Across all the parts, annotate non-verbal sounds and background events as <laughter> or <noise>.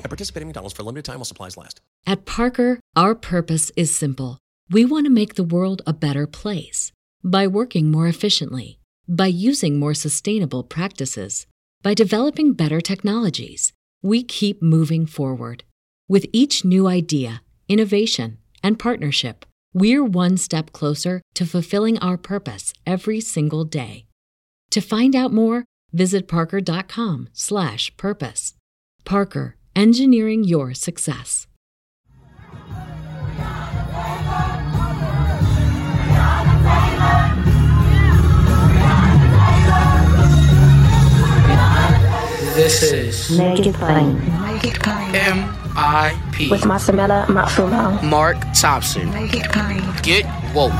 At participating in McDonald's for a limited time while supplies last. At Parker, our purpose is simple. We want to make the world a better place by working more efficiently, by using more sustainable practices, by developing better technologies. We keep moving forward. With each new idea, innovation, and partnership, we're one step closer to fulfilling our purpose every single day. To find out more, visit parker.com/purpose. Parker, engineering your success. This is Make it plain. Make it plain. M.I.P. With Masamela Matfumo. Mark Thompson. Make it plain. Get woke.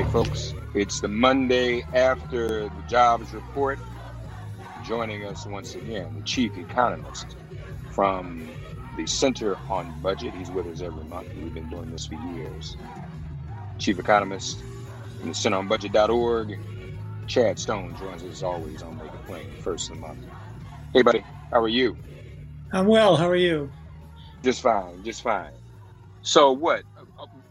Right, folks, it's the Monday after the jobs report. Joining us once again, the chief economist from the Center on Budget. He's with us every month. We've been doing this for years. Chief economist from the Center on Budget.org. Chad Stone joins us as always on Make It Plain, first of the month. Hey, buddy, how are you? I'm well. How are you? Just fine, just fine. So, what?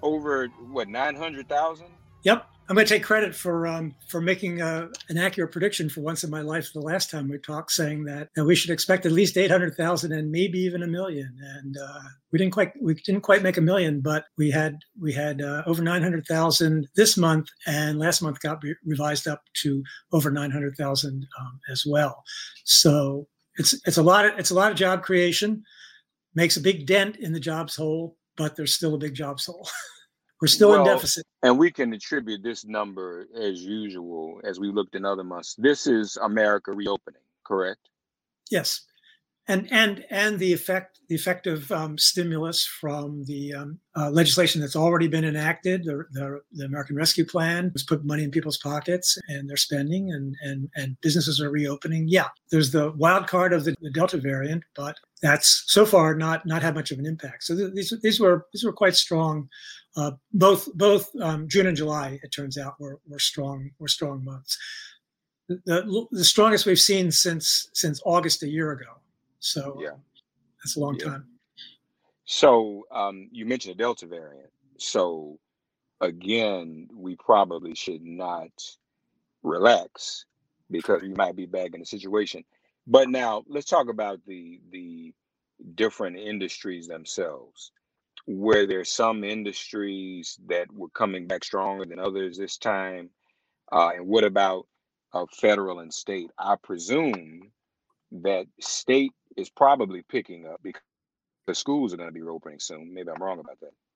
Over what? Nine hundred thousand? Yep. I'm going to take credit for um, for making uh, an accurate prediction for once in my life. The last time we talked, saying that, that we should expect at least eight hundred thousand and maybe even a million. And uh, we didn't quite we didn't quite make a million, but we had we had uh, over nine hundred thousand this month, and last month got re- revised up to over nine hundred thousand um, as well. So it's it's a lot of it's a lot of job creation, makes a big dent in the jobs hole, but there's still a big jobs hole. <laughs> We're still Well, in deficit. And we can attribute this number as usual, as we looked in other months. This is America reopening, correct? Yes, and and and the effect the effect of um, stimulus from the um, uh, legislation that's already been enacted. The, the the American Rescue Plan was put money in people's pockets, and they're spending, and and and businesses are reopening. Yeah, there's the wild card of the, the Delta variant, but that's so far not not had much of an impact. So th- these these were these were quite strong. Uh, both both um, June and July, it turns out, were were strong were strong months. The, the strongest we've seen since since August a year ago. So Yeah. that's a long Yeah. time. So um, you mentioned the Delta variant. So again, we probably should not relax because we might be back in a situation. But now let's talk about the the different industries themselves. Where there's some industries that were coming back stronger than others this time, uh, and what about uh, federal and state? I presume that state is probably picking up because the schools are going to be reopening soon. Maybe I'm wrong about that.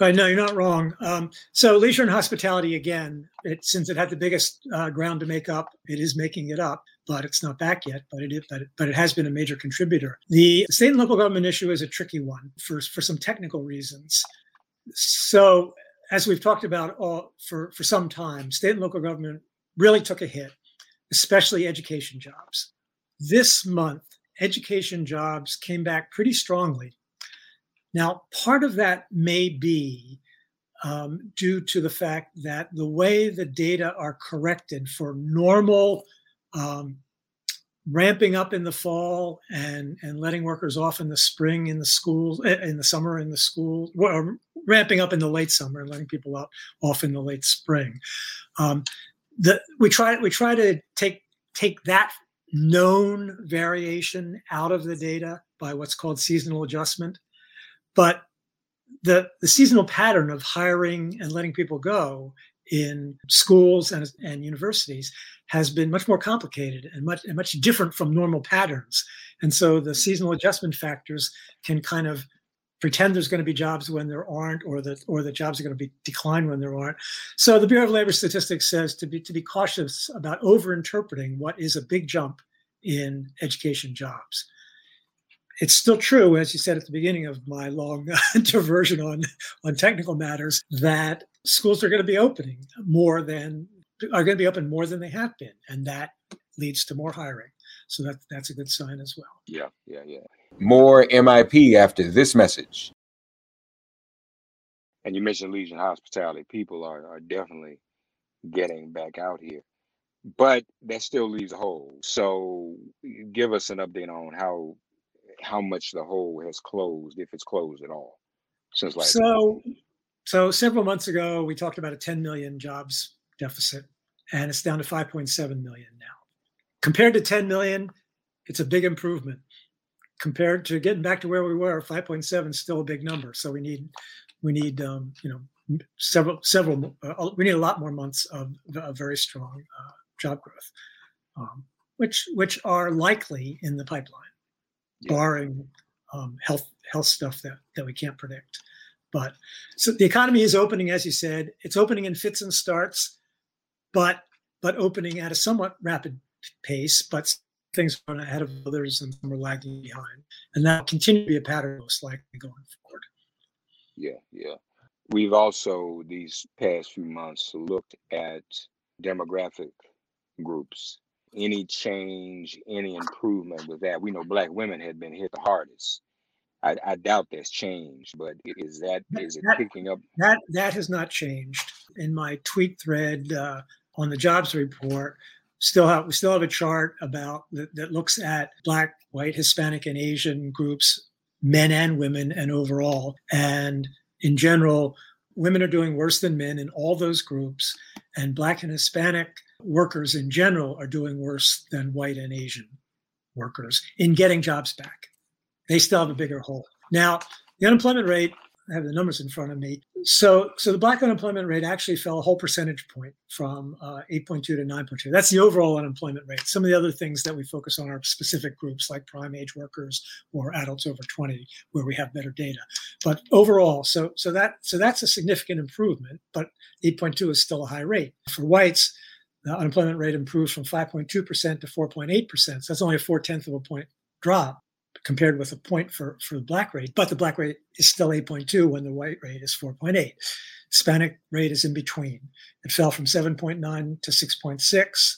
Right, no, you're not wrong. Um, so leisure and hospitality again, it, since it had the biggest uh, ground to make up, it is making it up, but it's not back yet. But it, is, but it, but it has been a major contributor. The state and local government issue is a tricky one for for some technical reasons. So as we've talked about all for for some time, state and local government really took a hit, especially education jobs. This month, education jobs came back pretty strongly. Now, part of that may be um, due to the fact that the way the data are corrected for normal um, ramping up in the fall and, and letting workers off in the spring in the schools, eh, in the summer in the school, well, ramping up in the late summer and letting people out off in the late spring. Um, the, we try we try to take take that known variation out of the data by what's called seasonal adjustment. But the, the seasonal pattern of hiring and letting people go in schools and, and universities has been much more complicated and much and much different from normal patterns. And so the seasonal adjustment factors can kind of pretend there's going to be jobs when there aren't, or that or the jobs are going to be decline when there aren't. So the Bureau of Labor Statistics says to be to be cautious about overinterpreting what is a big jump in education jobs. It's still true, as you said at the beginning of my long <laughs> diversion on on technical matters, that schools are going to be opening more than are going to be open more than they have been, and that leads to more hiring. So that that's a good sign as well. Yeah, yeah, yeah. More MIP after this message. And you mentioned leisure and hospitality. People are, are definitely getting back out here, but that still leaves a hole. So give us an update on how how much the hole has closed, if it's closed at all, since last. So, so several months ago, we talked about a 10 million jobs deficit, and it's down to 5.7 million now. Compared to 10 million, it's a big improvement compared to getting back to where we were 5.7 is still a big number so we need we need um, you know several several uh, we need a lot more months of, very strong uh, job growth um, which which are likely in the pipeline yeah. barring um, health health stuff that that we can't predict but so the economy is opening as you said it's opening in fits and starts but but opening at a somewhat rapid pace but things run ahead of others and some are lagging behind. And that will continue to be a pattern most likely going forward. Yeah, yeah. We've also, these past few months, looked at demographic groups. Any change, any improvement with that? We know Black women had been hit the hardest. I, I doubt that's changed, but is that is it that, picking up? That that has not changed. In my tweet thread uh, on the jobs report, still have we still have a chart about that, that looks at black white hispanic and asian groups men and women and overall and in general women are doing worse than men in all those groups and black and hispanic workers in general are doing worse than white and asian workers in getting jobs back they still have a bigger hole now the unemployment rate I have the numbers in front of me. So, so the black unemployment rate actually fell a whole percentage point from uh, 8.2 to 9.2. That's the overall unemployment rate. Some of the other things that we focus on are specific groups like prime age workers or adults over 20, where we have better data. But overall, so so that so that's a significant improvement. But 8.2 is still a high rate for whites. The unemployment rate improves from 5.2% to 4.8%. So that's only a four tenth of a point drop compared with a point for, for the black rate, but the black rate is still 8.2 when the white rate is 4.8. Hispanic rate is in between. It fell from 7.9 to 6.6,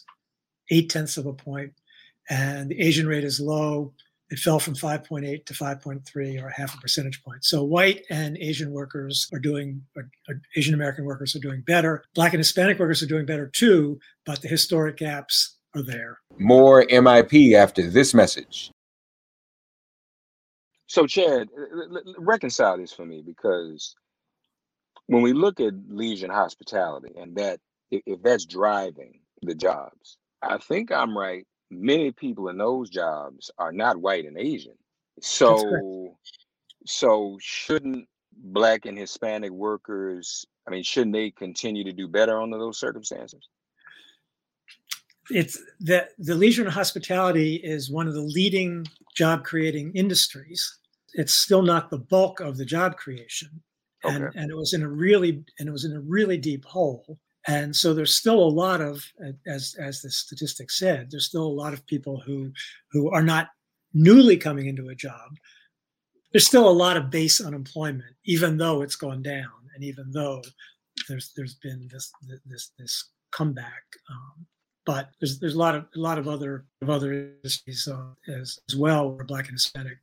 eight tenths of a point, and the Asian rate is low. It fell from 5.8 to 5.3 or a half a percentage point. So white and Asian workers are doing, or, or Asian American workers are doing better. Black and Hispanic workers are doing better too, but the historic gaps are there. More MIP after this message. So, Chad, reconcile this for me because when we look at leisure and hospitality and that, if that's driving the jobs, I think I'm right. Many people in those jobs are not white and Asian. So, so shouldn't Black and Hispanic workers? I mean, shouldn't they continue to do better under those circumstances? It's that the leisure and hospitality is one of the leading job creating industries it's still not the bulk of the job creation. And, okay. and it was in a really and it was in a really deep hole. And so there's still a lot of, as as the statistics said, there's still a lot of people who who are not newly coming into a job. There's still a lot of base unemployment, even though it's gone down, and even though there's there's been this this this comeback. Um, but there's there's a lot of a lot of other of other industries uh, as as well where Black and Hispanic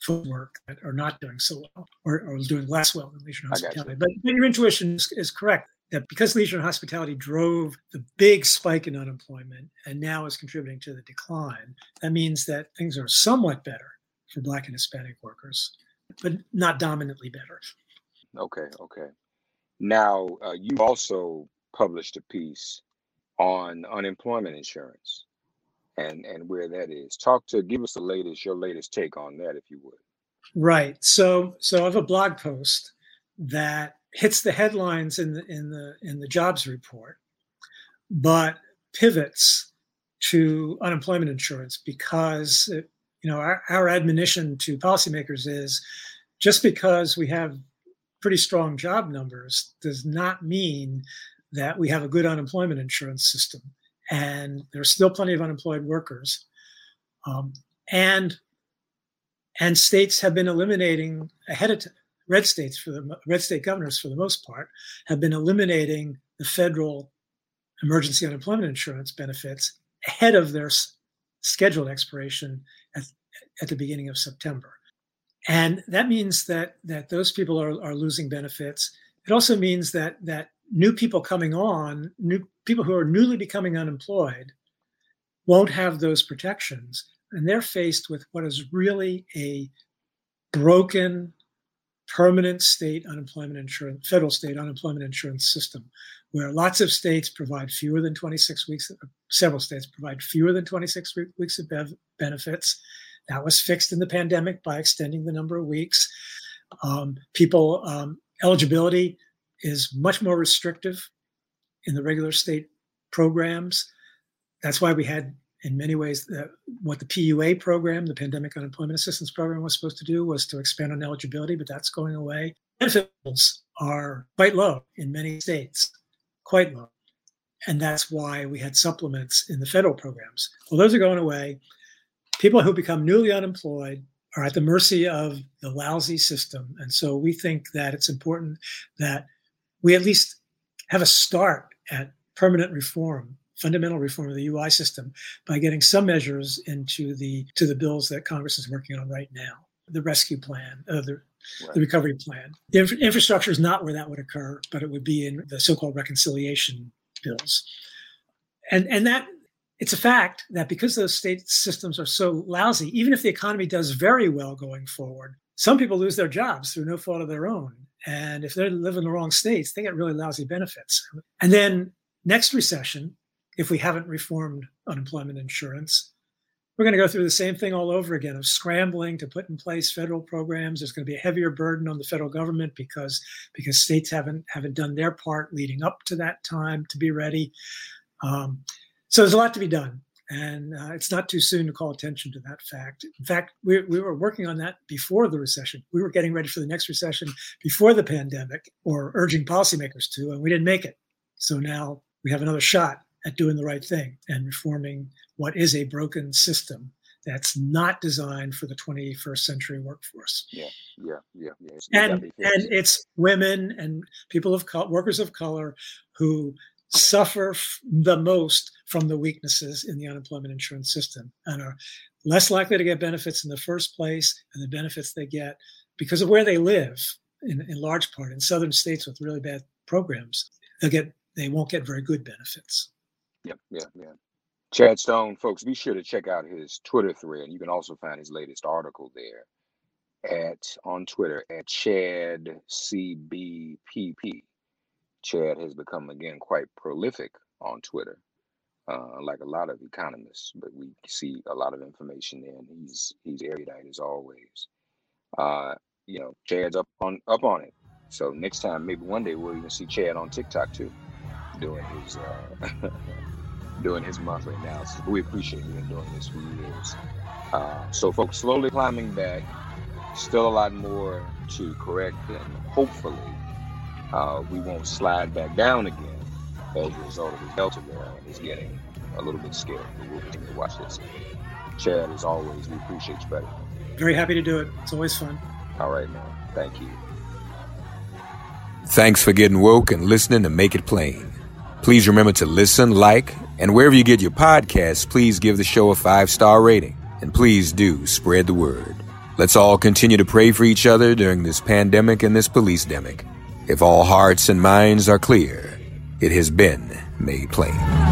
footwork that are not doing so well or, or doing less well than leisure and hospitality. But, but your intuition is, is correct that because leisure and hospitality drove the big spike in unemployment and now is contributing to the decline, that means that things are somewhat better for Black and Hispanic workers, but not dominantly better. Okay, okay. Now, uh, you also published a piece on unemployment insurance and and where that is. Talk to give us the latest, your latest take on that, if you would. Right. So so I have a blog post that hits the headlines in the in the in the jobs report, but pivots to unemployment insurance because it, you know our, our admonition to policymakers is just because we have pretty strong job numbers does not mean that we have a good unemployment insurance system. And there's still plenty of unemployed workers. Um, and and states have been eliminating ahead of time. Red states for the red state governors, for the most part, have been eliminating the federal emergency unemployment insurance benefits ahead of their scheduled expiration at, at the beginning of September. And that means that that those people are, are losing benefits. It also means that that new people coming on, new people who are newly becoming unemployed, won't have those protections, and they're faced with what is really a broken permanent state unemployment insurance, federal state unemployment insurance system, where lots of states provide fewer than 26 weeks, several states provide fewer than 26 weeks of bev- benefits. That was fixed in the pandemic by extending the number of weeks. Um, people um, eligibility is much more restrictive in the regular state programs. That's why we had, in many ways, what the PUA program, the Pandemic Unemployment Assistance Program, was supposed to do was to expand on eligibility, but that's going away. Benefits are quite low in many states, quite low. And that's why we had supplements in the federal programs. Well, those are going away. People who become newly unemployed are at the mercy of the lousy system. And so we think that it's important that we at least have a start at permanent reform, fundamental reform of the UI system by getting some measures into the to the bills that Congress is working on right now. The rescue plan, uh, the, right. the recovery plan. The infra- infrastructure is not where that would occur, but it would be in the so-called reconciliation bills. And and that it's a fact that because those state systems are so lousy, even if the economy does very well going forward, some people lose their jobs through no fault of their own. And if they live in the wrong states, they get really lousy benefits. And then next recession, if we haven't reformed unemployment insurance, we're going to go through the same thing all over again of scrambling to put in place federal programs. There's going to be a heavier burden on the federal government because because states haven't haven't done their part leading up to that time to be ready. Um, so there's a lot to be done. And uh, it's not too soon to call attention to that fact. In fact, we, we were working on that before the recession. We were getting ready for the next recession before the pandemic or urging policymakers to, and we didn't make it. So now we have another shot at doing the right thing and reforming what is a broken system that's not designed for the 21st century workforce. Yeah, yeah, yeah, yeah. And and it's women and people of color, workers of color who suffer the most from the weaknesses in the unemployment insurance system and are less likely to get benefits in the first place and the benefits they get because of where they live in, in large part in southern states with really bad programs they'll get they won't get very good benefits yep yeah yeah chad stone folks be sure to check out his twitter thread you can also find his latest article there at on twitter at chad cbpp Chad has become again quite prolific on Twitter, uh, like a lot of economists. But we see a lot of information there, and he's he's erudite as always. Uh, you know, Chad's up on up on it. So next time, maybe one day we'll even see Chad on TikTok too, doing his uh, <laughs> doing his monthly analysis. But we appreciate him doing this for years. Uh, so, folks, slowly climbing back. Still a lot more to correct, and hopefully uh, we won't slide back down again as a result of the Delta variant is getting a little bit scary. But we'll continue to watch this. Chad, as always, we appreciate you, buddy. Very happy to do it. It's always fun. All right, man. Thank you. Thanks for getting woke and listening to Make It Plain. Please remember to listen, like, and wherever you get your podcasts, please give the show a five star rating. And please do spread the word. Let's all continue to pray for each other during this pandemic and this police demic. If all hearts and minds are clear, it has been made plain.